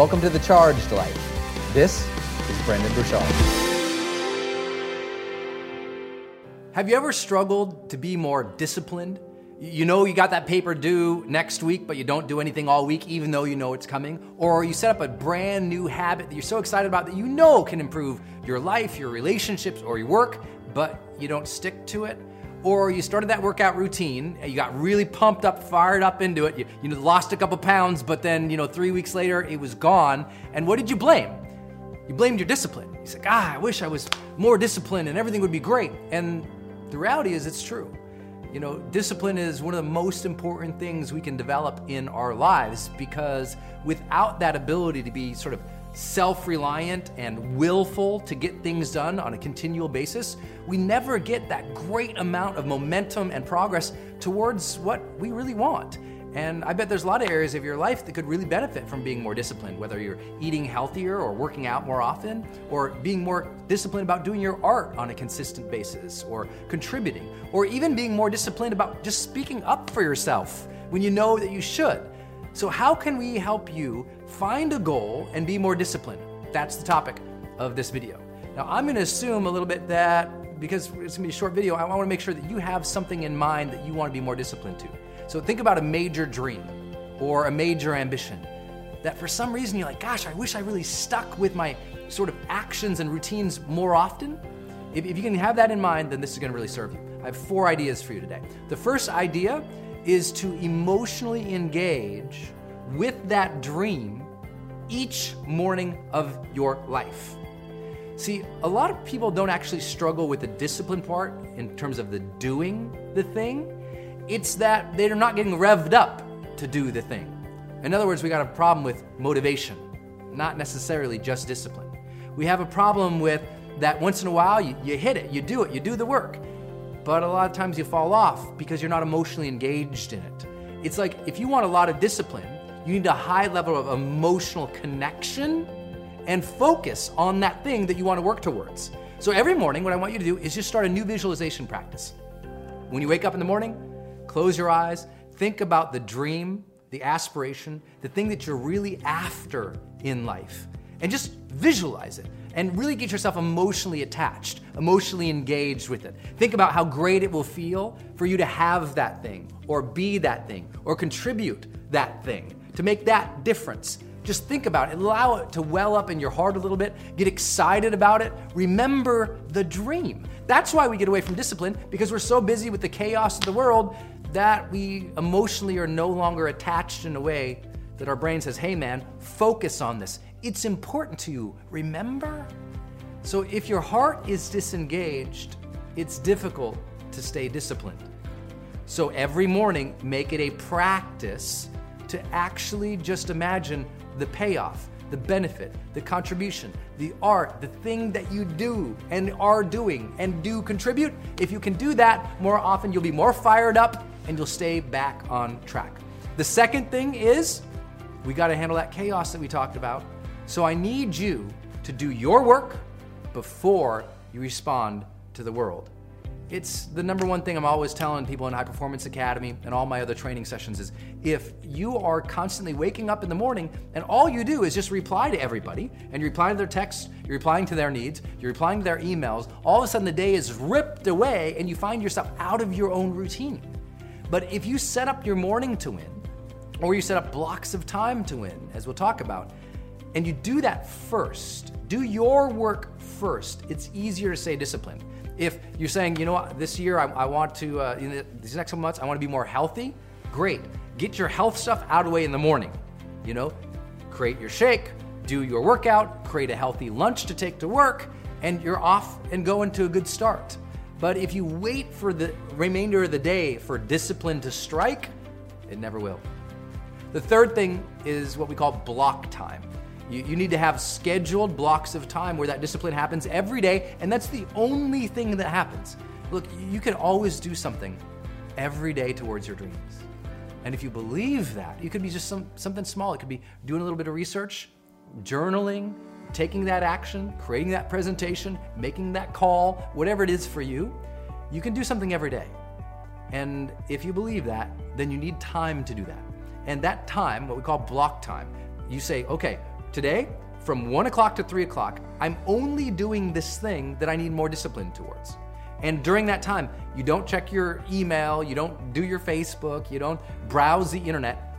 Welcome to the Charged Life. This is Brendon Burchard. Have you ever struggled to be more disciplined? You know you got that paper due next week, but you don't do anything all week, even though you know it's coming. Or you set up a brand new habit that you're so excited about that you know can improve your life, your relationships, or your work, but you don't stick to it or you started that workout routine, you got really pumped up, fired up into it, you, you know, lost a couple pounds, but then, you know, three weeks later it was gone. And what did you blame? You blamed your discipline. You said, ah, I wish I was more disciplined and everything would be great. And the reality is it's true. You know, discipline is one of the most important things we can develop in our lives because without that ability to be sort of self reliant and willful to get things done on a continual basis, we never get that great amount of momentum and progress towards what we really want. And I bet there's a lot of areas of your life that could really benefit from being more disciplined, whether you're eating healthier or working out more often, or being more disciplined about doing your art on a consistent basis, or contributing, or even being more disciplined about just speaking up for yourself when you know that you should. So, how can we help you find a goal and be more disciplined? That's the topic of this video. Now, I'm going to assume a little bit that because it's going to be a short video, I want to make sure that you have something in mind that you want to be more disciplined to. So, think about a major dream or a major ambition. that for some reason you're like, gosh, I wish I really stuck with my sort of actions and routines more often. If, if you can have that in mind, then this is going to really serve you. I have four ideas for you today. The first idea is to emotionally engage with that dream each morning of your life. See, a lot of people don't actually struggle with the discipline part in terms of the doing the thing. It's that they're not getting revved up to do the thing. In other words, we got a problem with motivation, not necessarily just discipline. We have a problem with that once in a while you, you hit it, you do it, you do the work. But a lot of times you fall off because you're not emotionally engaged in it. It's like if you want a lot of discipline, you need a high level of emotional connection and focus on that thing that you want to work towards. So every morning, what I want you to do is just start a new visualization practice. When you wake up in the morning, close your eyes, think about the dream, the aspiration, the thing that you're really after in life, and just visualize it and really get yourself emotionally attached, emotionally engaged with it. Think about how great it will feel for you to have that thing, or be that thing, or contribute that thing, to make that difference. Just think about it, allow it to well up in your heart a little bit, get excited about it. Remember the dream. That's why we get away from discipline, because we're so busy with the chaos of the world that we emotionally are no longer attached in a way that our brain says, hey man, focus on this. It's important to you. Remember? So if your heart is disengaged, it's difficult to stay disciplined. So every morning, make it a practice to actually just imagine the payoff, the benefit, the contribution, the art, the thing that you do and are doing and do contribute. If you can do that more often, you'll be more fired up and you'll stay back on track. The second thing is we got to handle that chaos that we talked about. So I need you to do your work before you respond to the world. It's the number one thing I'm always telling people in High Performance Academy and all my other training sessions is if you are constantly waking up in the morning and all you do is just reply to everybody and you're replying to their texts, you're replying to their needs, you're replying to their emails, all of a sudden the day is ripped away and you find yourself out of your own routine. But if you set up your morning to win, or you set up blocks of time to win, as we'll talk about, and you do that first, do your work first, it's easier to stay disciplined. If you're saying, you know what, this year I, I want to, uh, in the, these next couple months, I want to be more healthy, great. Get your health stuff out of the way in the morning. You know, create your shake, do your workout, create a healthy lunch to take to work, and you're off and going to a good start. But if you wait for the remainder of the day for discipline to strike, it never will. The third thing is what we call block time. You, you, need to have scheduled blocks of time where that discipline happens every day, and that's the only thing that happens. Look, you can always do something every day towards your dreams. And if you believe that, it could be just some, something small. It could be doing a little bit of research, journaling, taking that action, creating that presentation, making that call, whatever it is for you. You can do something every day. And if you believe that, then you need time to do that. And that time, what we call block time, you say, okay, Today, from 1 o'clock to 3 o'clock, I'm only doing this thing that I need more discipline towards. And during that time, you don't check your email, you don't do your Facebook, you don't browse the internet.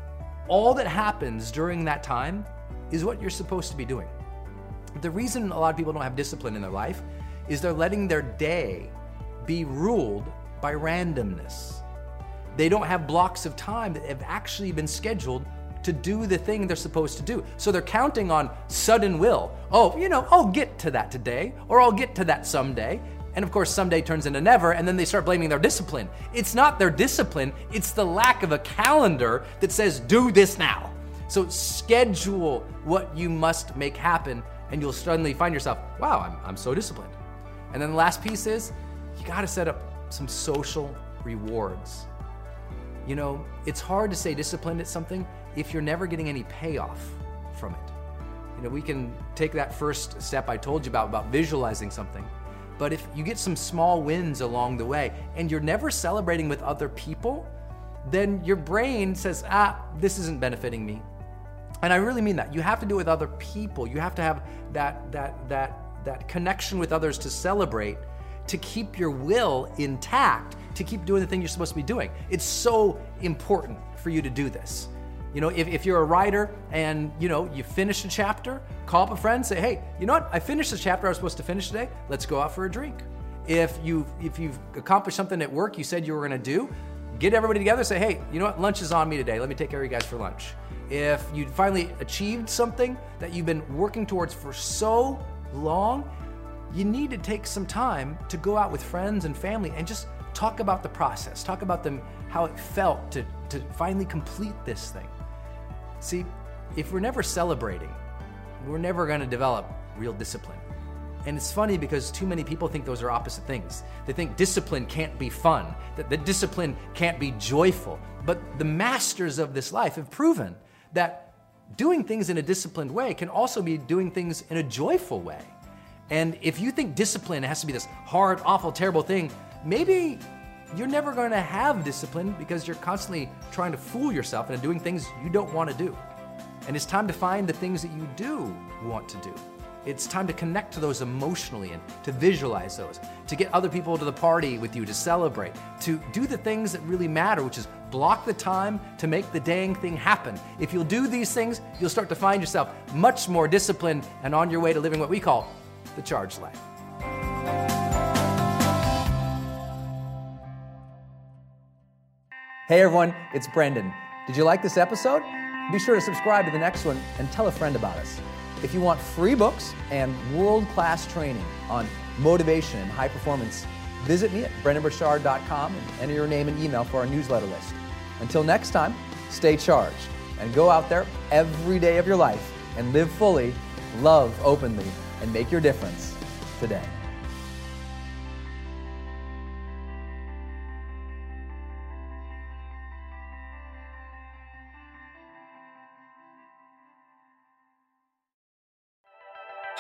All that happens during that time is what you're supposed to be doing. The reason a lot of people don't have discipline in their life is they're letting their day be ruled by randomness. They don't have blocks of time that have actually been scheduled to do the thing they're supposed to do. So they're counting on sudden will. Oh, you know, I'll get to that today, or I'll get to that someday. And of course, someday turns into never, and then they start blaming their discipline. It's not their discipline, it's the lack of a calendar that says, do this now. So schedule what you must make happen, and you'll suddenly find yourself, wow, I'm, I'm so disciplined. And then the last piece is, you gotta set up some social rewards. You know, it's hard to stay disciplined at something if you're never getting any payoff from it. You know, we can take that first step I told you about, about visualizing something. But if you get some small wins along the way and you're never celebrating with other people, then your brain says, ah, this isn't benefiting me. And I really mean that. You have to do it with other people. You have to have that, that, that, that connection with others to celebrate, to keep your will intact, to keep doing the thing you're supposed to be doing. It's so important for you to do this. You know, if, if you're a writer and you know you finish a chapter, call up a friend, say, hey, you know what? I finished the chapter I was supposed to finish today. Let's go out for a drink. If you've if you've accomplished something at work you said you were gonna do, get everybody together, say, hey, you know what? Lunch is on me today. Let me take care of you guys for lunch. If you finally achieved something that you've been working towards for so long, you need to take some time to go out with friends and family and just talk about the process. Talk about them how it felt to, to finally complete this thing. See, if we're never celebrating, we're never going to develop real discipline. And it's funny because too many people think those are opposite things. They think discipline can't be fun, that the discipline can't be joyful. But the masters of this life have proven that doing things in a disciplined way can also be doing things in a joyful way. And if you think discipline has to be this hard, awful, terrible thing, maybe you're never going to have discipline because you're constantly trying to fool yourself into doing things you don't want to do. And it's time to find the things that you do want to do. It's time to connect to those emotionally and to visualize those, to get other people to the party with you, to celebrate, to do the things that really matter, which is block the time to make the dang thing happen. If you'll do these things, you'll start to find yourself much more disciplined and on your way to living what we call the charged life. Hey everyone, it's Brendon. Did you like this episode? Be sure to subscribe to the next one and tell a friend about us. If you want free books and world class training on motivation and high performance, visit me at brendonburchard.com and enter your name and email for our newsletter list. Until next time, stay charged and go out there every day of your life and live fully, love openly, and make your difference today.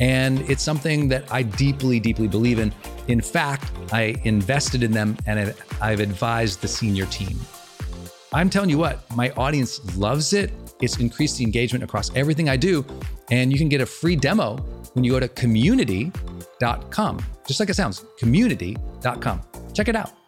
And it's something that I deeply, deeply believe in. In fact, I invested in them and I've advised the senior team. I'm telling you what, my audience loves it. It's increased the engagement across everything I do. And you can get a free demo when you go to community.com, just like it sounds, community.com. Check it out.